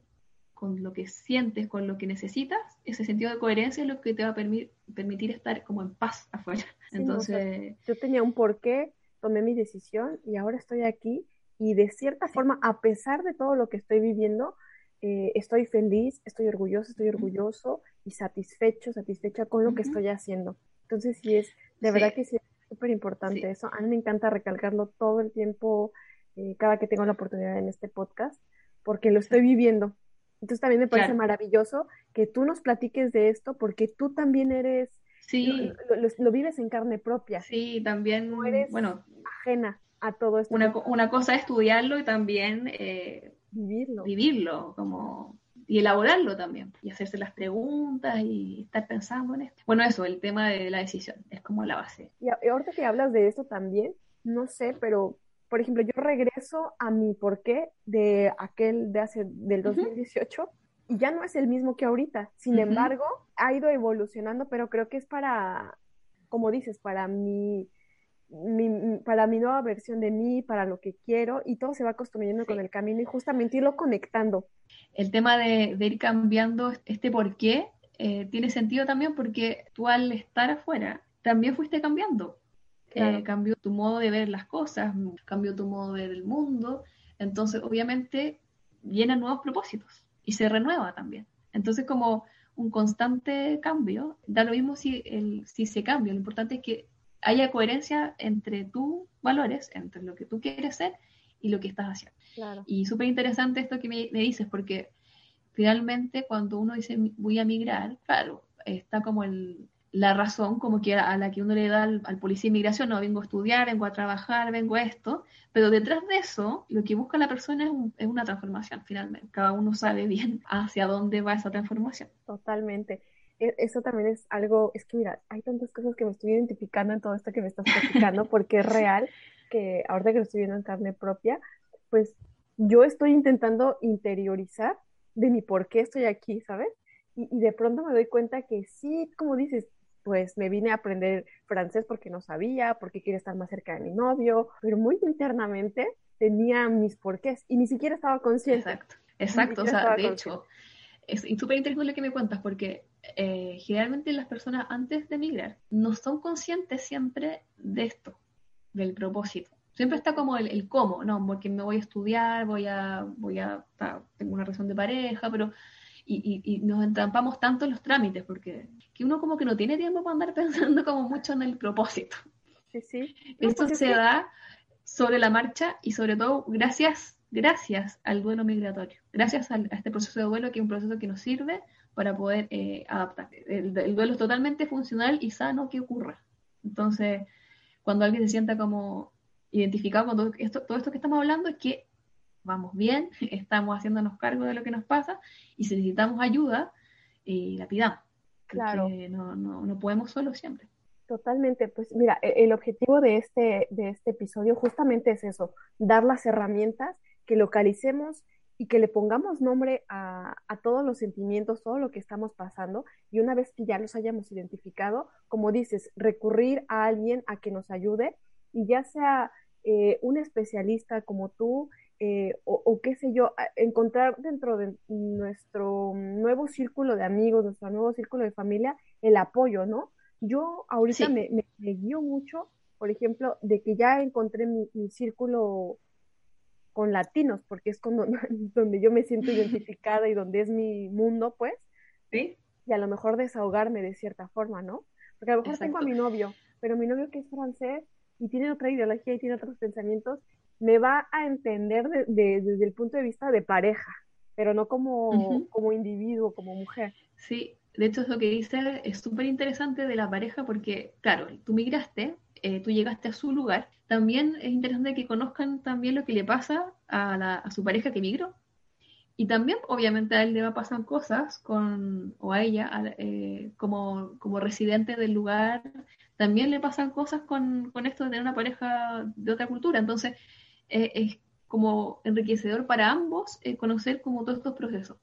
con lo que sientes, con lo que necesitas, ese sentido de coherencia es lo que te va a permitir estar como en paz afuera. Entonces, yo tenía un porqué tomé mi decisión y ahora estoy aquí y de cierta forma, a pesar de todo lo que estoy viviendo, eh, estoy feliz, estoy orgulloso, estoy orgulloso y satisfecho, satisfecha con lo que estoy haciendo. Entonces, sí es, de verdad que sí es súper importante eso. A mí me encanta recalcarlo todo el tiempo, eh, cada que tengo la oportunidad en este podcast, porque lo estoy viviendo. Entonces también me parece maravilloso que tú nos platiques de esto, porque tú también eres Sí. Lo, vives en carne propia. Sí, también, bueno, ajena a todo esto. Una, una cosa es estudiarlo y también eh, vivirlo. Vivirlo, como y elaborarlo también, y hacerse las preguntas y estar pensando en esto. Bueno, eso, el tema de la decisión, es como la base. Y ahorita que hablas de esto también, no sé, pero por ejemplo, yo regreso a mi porqué de aquel de hace del 2018 y ya no es el mismo que ahorita. Sin embargo, ha ido evolucionando, pero creo que es para, como dices, para mi, para mi nueva versión de mí, para lo que quiero, y todo se va construyendo con el camino y justamente irlo conectando. El tema de, ir cambiando este por qué eh, tiene sentido también porque tú al estar afuera también fuiste cambiando. eh, cambió tu modo de ver las cosas, cambió tu modo de ver el mundo, entonces obviamente vienen nuevos propósitos y se renueva también. Entonces como un constante cambio, da lo mismo si, el, si se cambia, lo importante es que haya coherencia entre tus valores, entre lo que tú quieres ser y lo que estás haciendo. Y súper interesante esto que me, me, dices, porque finalmente cuando uno dice voy a migrar, claro, está como el, la razón como que a la que uno le da al, policía de inmigración, no, vengo a estudiar, vengo a trabajar, vengo a esto, pero detrás de eso, lo que busca la persona es, es, una transformación, finalmente. Cada uno sabe bien hacia dónde va esa transformación. Totalmente. E, eso también es algo, es que mira, hay tantas cosas que me estoy identificando en todo esto que me estás platicando, porque es real que ahorita que lo estoy viendo en carne propia, pues yo estoy intentando interiorizar de mi por qué estoy aquí, ¿sabes? Y, y, de pronto me doy cuenta que sí, como dices, pues me vine a aprender francés porque no sabía, porque quería estar más cerca de mi novio, pero muy internamente tenía mis porqués y ni siquiera estaba consciente. Exacto, exacto, o sea, de hecho, es súper interesante lo que me cuentas porque eh, generalmente las personas antes de emigrar no son conscientes siempre de esto, del propósito. Siempre está como el, cómo, no, porque me voy a estudiar, voy a, voy a, tengo una relación de pareja, pero y, nos entrampamos tanto en los trámites, porque que uno como que no tiene tiempo para andar pensando como mucho en el propósito. Sí, sí. Esto se da sobre la marcha y sobre todo gracias, gracias al duelo migratorio, gracias a, este proceso de duelo que es un proceso que nos sirve para poder eh, adaptar. El, duelo es totalmente funcional y sano que ocurra. Entonces, cuando alguien se sienta como identificado con todo esto, todo esto que estamos hablando, es que vamos bien, estamos haciéndonos cargo de lo que nos pasa y si necesitamos ayuda, eh, la pidamos. Claro. No, no, no podemos solo siempre. Totalmente, pues mira, e-, el objetivo de este, de este episodio justamente es eso, dar las herramientas, que localicemos y que le pongamos nombre a, a, todos los sentimientos, todo lo que estamos pasando, y una vez que ya los hayamos identificado, como dices, recurrir a alguien a que nos ayude, y ya sea eh, un especialista como tú, eh, o, qué sé yo, encontrar dentro de nuestro nuevo círculo de amigos, nuestro nuevo círculo de familia, el apoyo, ¿no? Yo ahorita me, me, guío mucho, por ejemplo, de que ya encontré mi, círculo con latinos, porque es cuando, donde yo me siento identificada y donde es mi mundo, pues. Sí. Y a lo mejor desahogarme de cierta forma, ¿no? Porque a lo mejor tengo a mi novio, pero mi novio que es francés y tiene otra ideología y tiene otros pensamientos, me va a entender desde el punto de vista de pareja, pero no como, como individuo, como mujer. Sí, de hecho es lo que dice es súper interesante de la pareja porque, claro, tú migraste, eh, tú llegaste a su lugar, también es interesante que conozcan también lo que le pasa a, la, a su pareja que migró. Y también, obviamente, a él le va a pasar cosas con, o a ella, eh, como, como residente del lugar, también le pasan cosas con, con esto de tener una pareja de otra cultura. Entonces, eh, es como enriquecedor para ambos eh, conocer como todos estos procesos.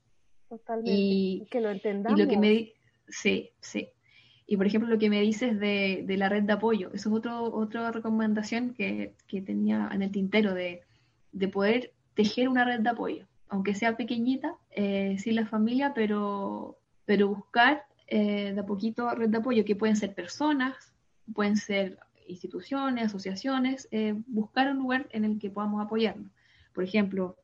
Totalmente. Y, que lo entendamos. Y lo que me sí, sí. Y por ejemplo, lo que me dices de, de la red de apoyo, eso es otro, otra recomendación que, que tenía en el tintero de, de, poder tejer una red de apoyo, aunque sea pequeñita, eh, sin la familia, pero, pero buscar de a poquito red de apoyo, que pueden ser personas, pueden ser instituciones, asociaciones, eh, buscar un lugar en el que podamos apoyarnos. Por ejemplo,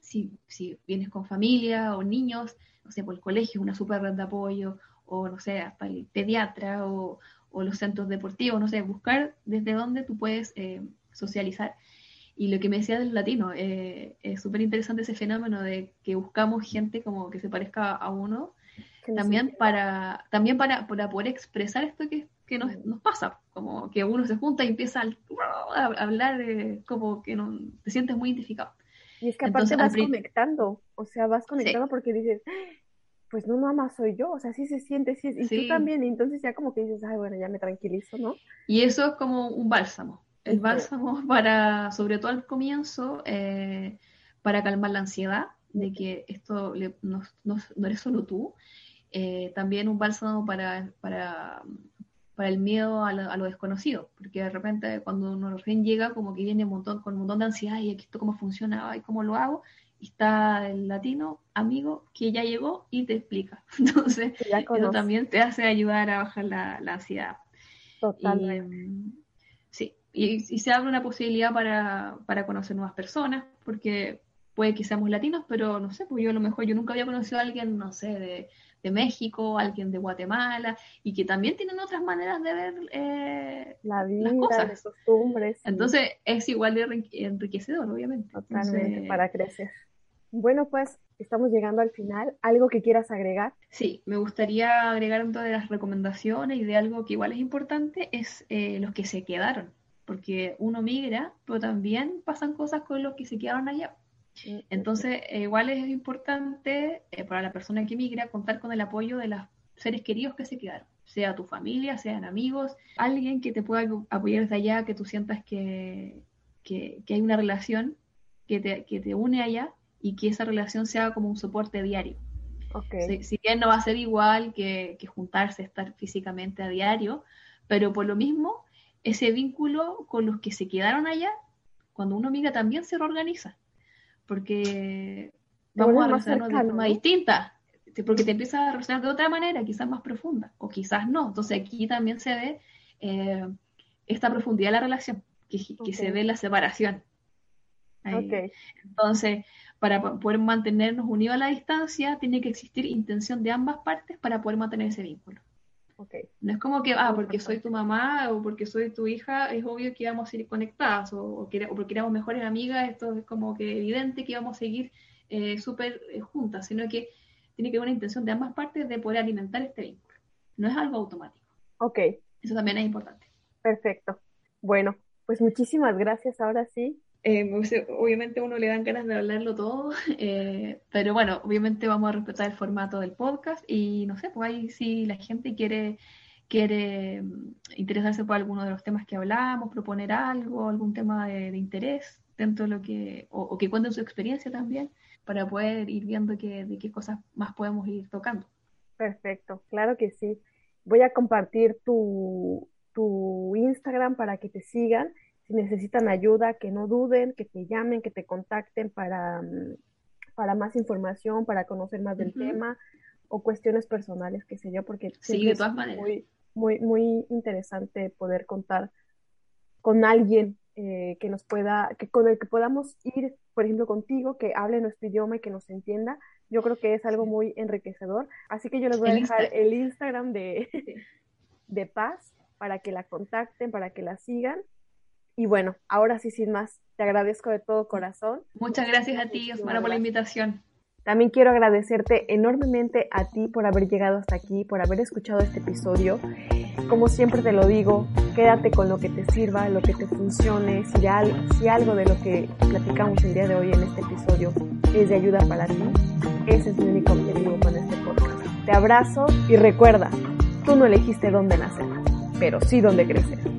si, si, vienes con familia o niños, no sé, por el colegio, una super red de apoyo, o no sé, hasta el pediatra o, o los centros deportivos, no sé, buscar desde dónde tú puedes eh, socializar. Y lo que me decía del latino, eh, es súper interesante ese fenómeno de que buscamos gente como que se parezca a uno, también, para, también para, para poder expresar esto que, que nos, nos, pasa, como que uno se junta y empieza a, hablar de, como que no, te sientes muy identificado. Y es que aparte vas conectando, o sea, vas conectando porque dices, pues no nada más soy yo, o sea, sí se siente, sí, y tú también, y entonces ya como que dices, ay, bueno, ya me tranquilizo, ¿no? Y eso es como un bálsamo, el bálsamo para, sobre todo al comienzo, eh, para calmar la ansiedad de que esto no, no, eres solo tú, eh, también un bálsamo para, para para el miedo a lo, desconocido, porque de repente cuando uno recién llega, como que viene un montón, con un montón de ansiedad, y esto cómo funciona, y cómo lo hago, y está el latino amigo que ya llegó y te explica. Entonces, eso también te hace ayudar a bajar la, ansiedad. Totalmente. y, se abre una posibilidad para, para conocer nuevas personas, porque puede que seamos latinos, pero no sé, pues yo a lo mejor yo nunca había conocido a alguien, no sé, de, de México, alguien de Guatemala, y que también tienen otras maneras de ver eh, la vida, las costumbres. Entonces es igual de enriquecedor, obviamente. Totalmente, para crecer. Bueno, pues estamos llegando al final. ¿Algo que quieras agregar? Sí, me gustaría agregar una de las recomendaciones y de algo que igual es importante, es eh, los que se quedaron, porque uno migra, pero también pasan cosas con los que se quedaron allá. Entonces, eh, igual es importante eh, para la persona que migra contar con el apoyo de los seres queridos que se quedaron, sea tu familia, sean amigos, alguien que te pueda apoyar desde allá, que tú sientas que, que, hay una relación que te, que te, une allá y que esa relación sea como un soporte diario. Okay. Si, bien no va a ser igual que, que juntarse, estar físicamente a diario, pero por lo mismo, ese vínculo con los que se quedaron allá, cuando uno migra también se reorganiza porque vamos a relacionarnos de forma distinta, porque te empiezas a relacionar de otra manera, quizás más profunda, o quizás no. Entonces aquí también se ve eh, esta profundidad de la relación, que, se ve la separación. Entonces, para poder mantenernos unidos a la distancia, tiene que existir intención de ambas partes para poder mantener ese vínculo. No es como que, ah, porque soy tu mamá o porque soy tu hija, es obvio que íbamos a ir conectadas o, porque éramos mejores amigas, esto es como que evidente que íbamos a seguir eh, súper eh, juntas, sino que tiene que haber una intención de ambas partes de poder alimentar este vínculo. No es algo automático. Ok. Eso también es importante. Perfecto. Bueno, pues muchísimas gracias ahora sí eh, obviamente uno le dan ganas de hablarlo todo, eh, pero bueno, obviamente vamos a respetar el formato del podcast y no sé, pues ahí si la gente quiere, quiere mm, interesarse por alguno de los temas que hablamos, proponer algo, algún tema de, interés dentro de lo que, o, que cuenten su experiencia también, para poder ir viendo que, de qué cosas más podemos ir tocando. Perfecto, claro que sí. Voy a compartir tu, tu Instagram para que te sigan si necesitan ayuda, que no duden, que te llamen, que te contacten para, mm, para más información, para conocer más del tema o cuestiones personales, qué sé yo, porque sí, de todas maneras. Muy, muy, muy interesante poder contar con alguien eh, que nos pueda, que con el que podamos ir, por ejemplo, contigo, que hable nuestro idioma y que nos entienda. Yo creo que es algo muy enriquecedor. Así que yo les voy a dejar el Instagram de, de Paz para que la contacten, para que la sigan y bueno, ahora sí, sin más, te agradezco de todo corazón. Muchas gracias a ti, Osmara, por la invitación. También quiero agradecerte enormemente a ti por haber llegado hasta aquí, por haber escuchado este episodio. Como siempre te lo digo, quédate con lo que te sirva, lo que te funcione. Si, si algo de lo que platicamos el día de hoy en este episodio es de ayuda para ti, ese es mi único objetivo con este podcast. Te abrazo y recuerda, tú no elegiste dónde nacer, pero sí dónde crecer.